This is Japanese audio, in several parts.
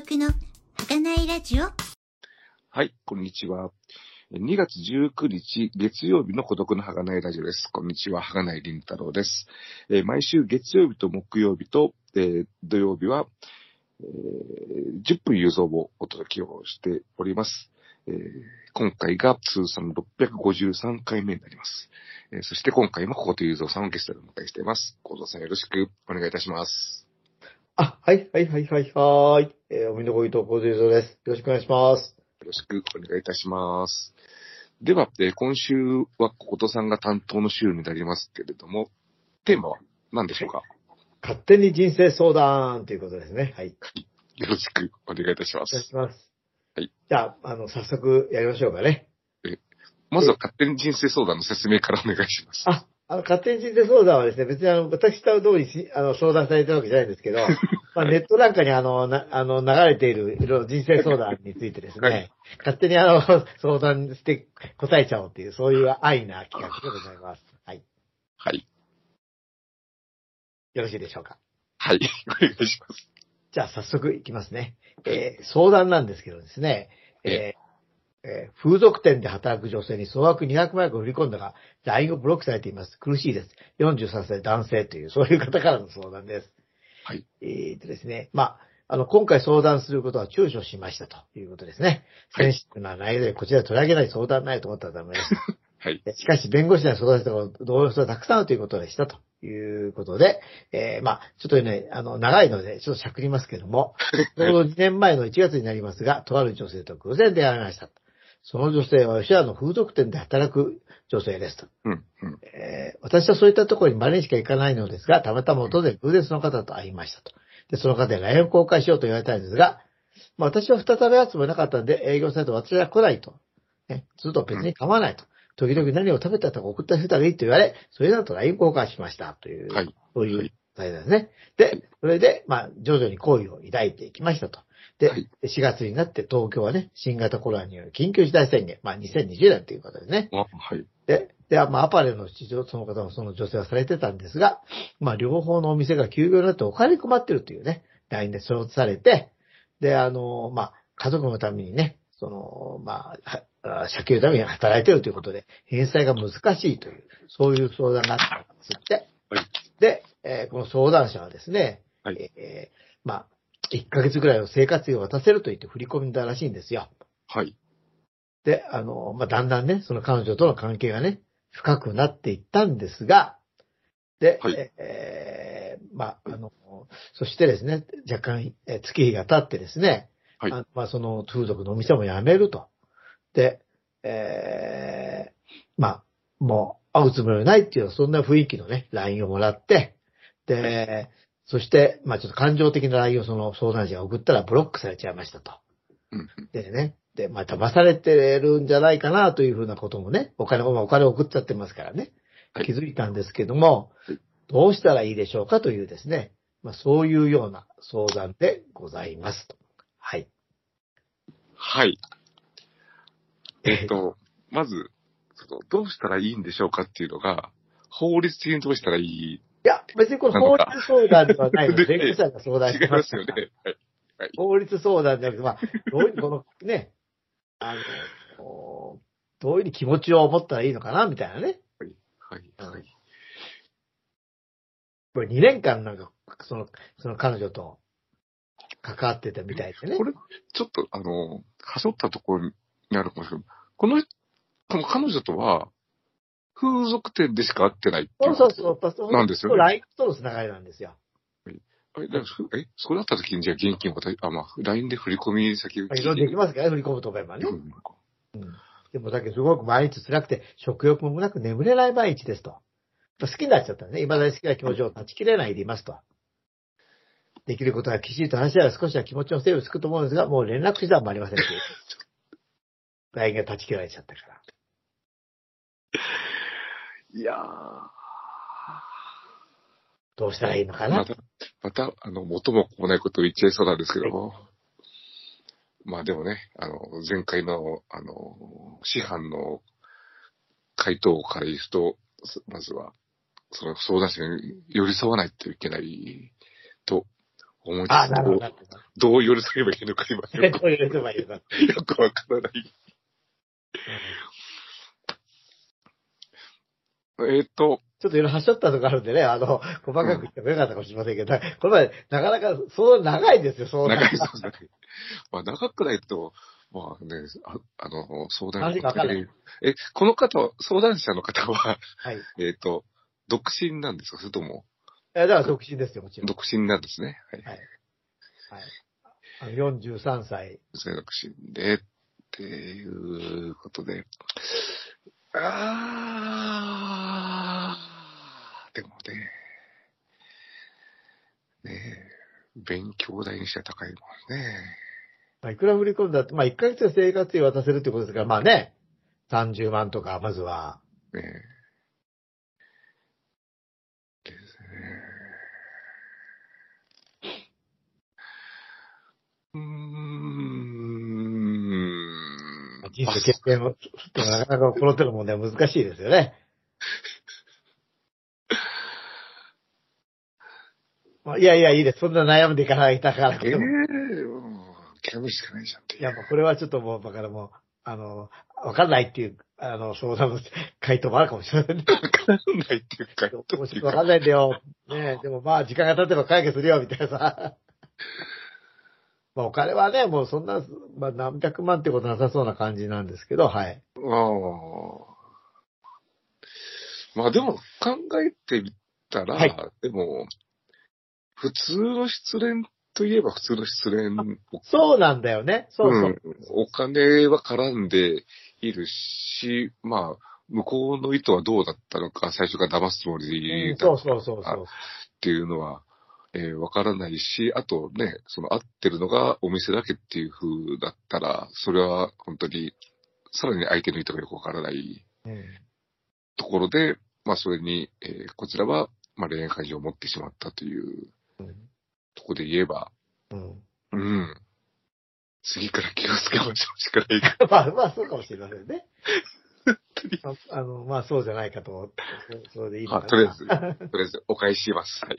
の儚いラジオはい、こんにちは。2月19日月曜日の孤独の儚いラジオです。こんにちは、儚い凛太郎です。えー毎週月曜日と木曜日と、えー土曜日は、えー10分有像をお届けをしております。えー今回が通算653回目になります。えーそして今回も小言雄三さんをゲストでお迎えしています。小言さんよろしくお願いいたします。あ、はい、はい、はい、はい、はーい。えー、おみのごいとこでぞです。よろしくお願いします。よろしくお願いいたします。では、えー今週は小言さんが担当の週になりますけれども、テーマは何でしょうか？勝手に人生相談ということですね。はい。よろしくお願いいたしまお願いす。します。はい。じゃあ、あの、早速やりましょうかね。まずは勝手に人生相談の説明からお願いします。あ、あの、勝手に人生相談はですね、別にあの、私と通りしあの相談されてるわけじゃないんですけど、まあ、ネットなんかにあの、な、あの、流れているいろいろ人生相談についてですね、はい勝手にあの、相談して答えちゃおうっていう、そういう愛な企画でございます。はい。はい。よろしいでしょうか？はい。お願いします。じゃあ早速いきますね。えー相談なんですけどですね、えーえー風俗店で働く女性に総額200万円を振り込んだが、LINE をブロックされています。苦しいです。43歳男性という、そういう方からの相談です。はい。えーとですね、まあ、あの、今回相談することは躊躇しましたということですね。はいセンシティブな内容でこちらで取り上げない相談ないと思ったらダメです。はい。しかし、弁護士には相談したこと同僚がたくさんあるということでしたということで、えーまあ、ちょっとね、あの、長いので、ちょっとしゃくりますけども、ちょうど2年前の1月になりますが、とある女性と偶然出会いました。その女性は吉原の風俗店で働く女性ですと。うん。うん。えー私はそういったところに稀にしか行かないのですが、たまたま訪れ偶然その方と会いましたと。で、その方に LINE を公開しようと言われたんですが、まあ私は再び会うつもりなかったんで、営業されて私は来ないと。ね、ずっと別に構わないと。時々何を食べたとか送ったりしたらいいと言われ、それだと LINE 交換しましたという、はい。そういうはい態度ですね。で、それで、まあ、徐々に好意を抱いていきましたと。で、はい4月になって東京はね、新型コロナによる緊急事態宣言、まあ2020年ということですね。あ、はい。で、で、まあ、アパレルの市場、その方もその女性はされてたんですが、まあ、両方のお店が休業になってお金に困ってるというね、LINE で承知されて、で、あの、まあ、家族のためにね、その、まあ、はあ借金のために働いてるということで、返済が難しいという、そういう相談があったんですって。はいで、えーこの相談者はですね、はいえーまあ、1ヶ月ぐらいの生活費を渡せると言って振り込んだらしいんですよ。はい。で、あの、まあ、だんだんね、その彼女との関係がね、深くなっていったんですが、で、はいえーまあ、あの、そしてですね、若干、えー月日が経ってですね、はいあまあ、その風俗のお店も辞めると。で、えーまあ、もう会うつもりはないっていう、そんな雰囲気のね、LINE をもらって、で、そして、まあちょっと感情的な LINE をその相談者が送ったらブロックされちゃいましたと。うん。でね。で、まあ、騙されてるんじゃないかなというふうなこともね、お金、まあお金を送っちゃってますからねは。い気づいたんですけどもはい、どうしたらいいでしょうかというですね、まあ、そういうような相談でございますと。はい。はい。えっと、まず、どうしたらいいんでしょうかっていうのが、法律的にどうしたらいいいや、別にこれ法律相談ではないの弁護士さんが相談してまかますすよら。ね。はい。法律相談じゃなくて、まあ、どういう、このね、あの、どういう気持ちを持ったらいいのかな、みたいなね。はい。はい。これ2年間なんか、その、その彼女と関わってたみたいでねこ。れ、ちょっと、あの、はしょったところにあるかもしれない。この、この彼女とは、風俗店でしか会ってないっていそううそうそう。そうなんですよね LINE とのつながりなんですよ。え、だえ、そうなった時にじゃあ現金をあ、まあ、LINE で振り込み先をまあいろいろできますか？らね、振り込むと思えばね。うんでもだけどすごく毎日辛くて、食欲もなく眠れない毎日ですと。好きになっちゃったらね、未だに好きな気持ちを断ち切れないでいますと。できることがきちんと話し合えば少しは気持ちの整理をつくと思うんですが、もう連絡手段もありませんという。LINE が断ち切られちゃったから。いやー。どうしたらいいのかな？また、また、あの、元も子もないことを言っちゃいそうなんですけども。まあでもね、あの、前回の、あの、師範の回答から言うと、まずは、その相談者に寄り添わないといけないと思いつつどうど。う寄せればいいのか今よこ ういうればいいのか。く、よくわからない。えっ、と、ちょっといろいろはしょったとこあるんでね、あの、細かく言ってもよかったかもしれませんけど、これまでなかなか、そう長いですよ、そう長いそすね。まあ、長くないと、まあね、ああの、相談話がわかんないえ、この方は、相談者の方は、はい。えっ、と、独身なんですか？それとも、えだから独身ですよ、もちろん。独身なんですね。はい。はい。はい。あの43歳。独身で、っていうことで。あー、でもね、ねえ、勉強代にしては高いもんね。まあ、いくら振り込んだって、まあ、1ヶ月で生活費渡せるってことですから、まあね、30万とか、まずは。ねえ。ですね。うーん。人生経験を、ってなかなかこの手の問題は難しいですよね。まあいやいや、いいです。そんな悩んでいかないだから。ええうん諦めるしかないじゃんってや、もうこれはちょっともう、だからもう、あの、わかんないっていう、あの、相談の回答もあるかもしれないね。わかんないっていうか、もうちょっとわかんないんだよ。ねえでもまあ、時間が経てば解決するよ、みたいなさ。まあ、お金はね、もうそんな、まあ、何百万ってことなさそうな感じなんですけど、はい。ああ。まあでも考えてみたら、はいでも、普通の失恋といえば普通の失恋、そうなんだよね。そうそう。ん、お金は絡んでいるし、まあ、向こうの意図はどうだったのか、最初から騙すつもりうんだったそうそうそうそう。っていうのは、えーわからないし、あとね、その合ってるのがお店だけっていう風だったら、それは本当に、さらに相手の意図がよくわからないうんところで、まあそれに、えーこちらは、まあ恋愛感情を持ってしまったというところで言えば、うん。うん。次から気をつけましょうしかないか。まあ、まあ、そうかもしれませんね。ああの、まあ、そうじゃないかと思って、そそれでいいのかな。あとりあえず、とりあえずお返しします。はい。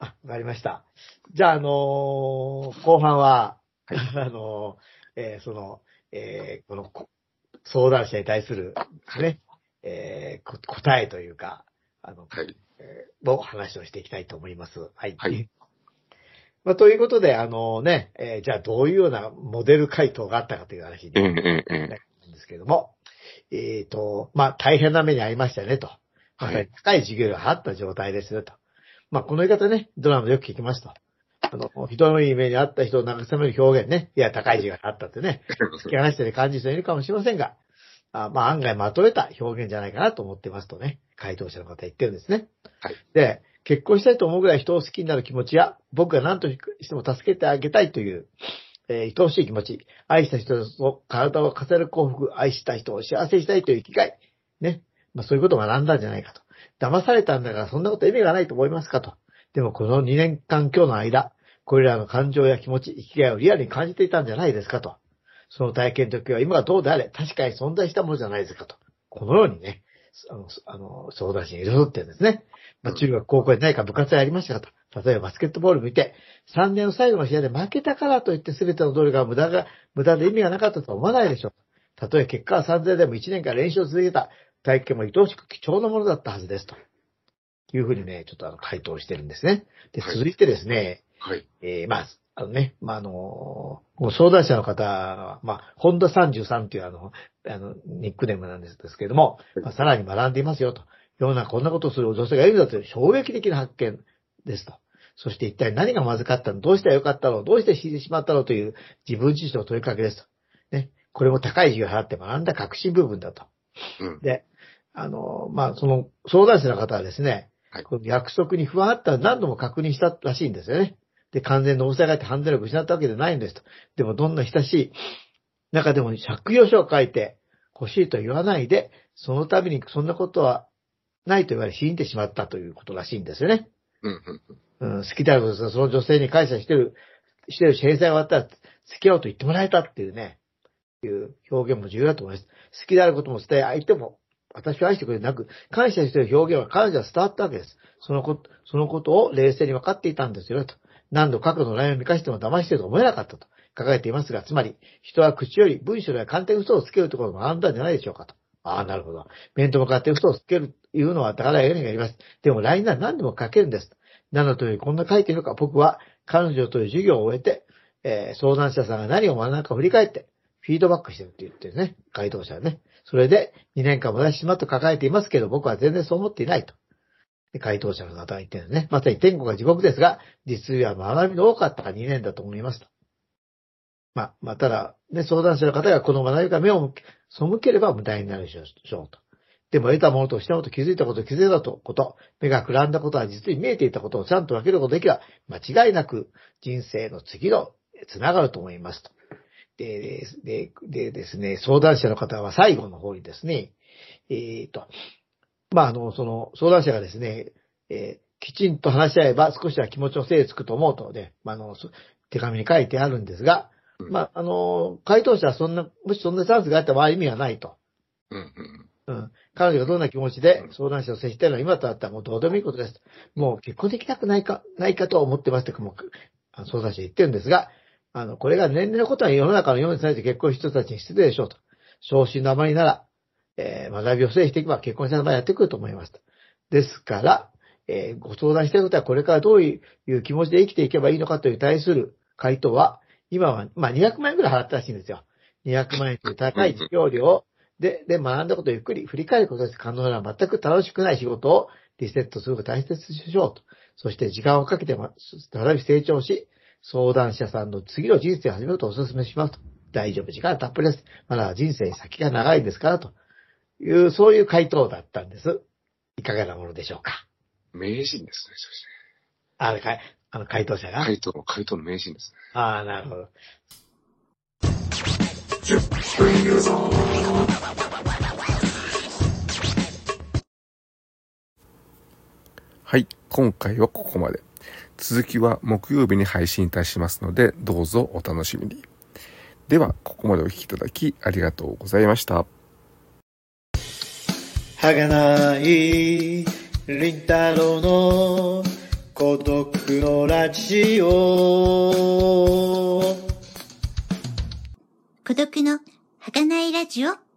あ、わかりました。じゃあ、あのー後半は、あのーえーその、えーこのこ相談者に対する、ね、えーこ答えというか、あの、はい。えーの話をしていきたいと思います。はい。はい まあ、ということで、あのね、えーじゃあどういうようなモデル回答があったかという話にええなんですけれども、えっ、と、まあ、大変な目に遭いましたねと。まさに高い授業があった状態ですよと。まあ、この言い方ね、ドラマでよく聞きますと。あの、ひどい目に遭った人を慰める表現ね。いや、高い授業があったってね。突き放してる感じる人いるかもしれませんが、あまあ案外まとめた表現じゃないかなと思ってますとね、回答者の方は言ってるんですね。はい。で、結婚したいと思うぐらい人を好きになる気持ちや、僕が何としても助けてあげたいという、えー愛おしい気持ち、愛した人と体を重ねる幸福、愛した人を幸せにしたいという生きがい、ね。まあそういうことを学んだんじゃないかと。騙されたんだからそんなこと意味がないと思いますかと。でもこの2年間今日の間、これらの感情や気持ち、生きがいをリアルに感じていたんじゃないですかと。その体験の時は今がどうであれ、確かに存在したものじゃないですかと。このようにね、あの、あの相談者に彩ってるんですね。まあ、中学、高校で何か部活やりましたかと。例えばバスケットボール見て、3年の最後の試合で負けたからといって全ての努力が無駄が、無駄で意味がなかったとは思わないでしょう。たとえ結果は3000でも1年間練習を続けた体験も愛おしく貴重なものだったはずですと。いうふうにね、ちょっとあの回答してるんですね。で、はい続いてですね、はい。えーまあ、あのね、まあ、あの、この相談者の方は、まあ、ホンダ33っていうあの、あの、ニックネームなんですけれども、はいまあ、さらに学んでいますよと。世の中こんなことをする女性がいるんだという衝撃的な発見ですと。そして一体何がまずかったのどうしたらよかったのどうして死んでしまったのという自分自身の問いかけですと。ね。これも高い授業を払って学んだ革新部分だと。うん。で、あの、まあ、その相談者の方はですね、はいこの約束に不安あったら何度も確認したらしいんですよね。で、完全に大がって犯罪力を失ったわけじゃないんですと。でも、どんな親しい中でも借用書を書いて欲しいと言わないで、その度にそんなことはないと言われ死んでしまったということらしいんですよね。うん。うん。うん、好きであることですが、その女性に感謝してる、してるし、返済が終わったら付き合おうと言ってもらえたっていうね、いう表現も重要だと思います。好きであることも伝え、相手も私を愛してくれなく、感謝している表現は彼女は伝わったわけです。そのこと、そのことを冷静に分かっていたんですよ、と。何度過去の LINE を見返しても騙していると思えなかったと書かれていますが、つまり、人は口より文章では簡単に嘘をつけるところも学んだんじゃないでしょうかと。ああ、なるほど。面と向かって嘘をつけるというのは宝やようにやります。でも LINE なら何でも書けるんです。何のとおりこんな書いているのか、僕は彼女という授業を終えて、えー相談者さんが何を学んだか振り返って、フィードバックしてるって言ってるね。回答者はね。それで、2年間も出してしまっと書かれていますけど、僕は全然そう思っていないと。回答者の方は言ってるんですね。まさに天国が地獄ですが、実は学びの多かったが2年だと思いますと。まあ、まあ、ただ、ね、相談者の方がこの学びから目を背ければ無駄になるでしょうと。でも得たものとしたものと気づいたこと、気づいたこと、目がくらんだことは実に見えていたことをちゃんと分けることできれば、間違いなく人生の次のつながると思いますと。で、で、でですね、相談者の方は最後の方にですね、えっ、と、まあ、あの、その、相談者がですね、えーきちんと話し合えば少しは気持ちの整理つくと思うとで、まあ、あの、そ手紙に書いてあるんですが、うんまあ、あの、回答者はそんな、もしそんなチャンスがあった場合意味はないと。うんうん。うん。彼女がどんな気持ちで相談者を接しているのは今となったらもうどうでもいいことです。もう結婚できなくないか、ないかとは思ってますともう相談者は言ってるんですが、あの、これが年齢のことは世の中のようにされて結婚した人たちに失礼でしょうと。昇進のあまりなら、えー学びを整理していけば結婚した場合やってくると思います。ですから、えーご相談していことはこれからどういう気持ちで生きていけばいいのかという対する回答は、今は、まあ200万円ぐらい払ったらしいんですよ。200万円という高い授業料で、で、学んだことをゆっくり振り返ることです。可能なら全く楽しくない仕事をリセットすることを大切にしようと。そして時間をかけてま、再び成長し、相談者さんの次の人生を始めるとお勧めしますと。大丈夫、時間たっぷりです。まだ人生先が長いですから、という、そういう回答だったんです。いかがなものでしょうか？名人ですね、そしあれかい、あの回答者て。が？回答の、回答の名人ですね。ああ、なるほど。はい、今回はここまで。続きは木曜日に配信いたしますので、どうぞお楽しみに。では、ここまでお聞きいただきありがとうございました。はがない、りんたろの孤独のラジオ。孤独のはがないラジオ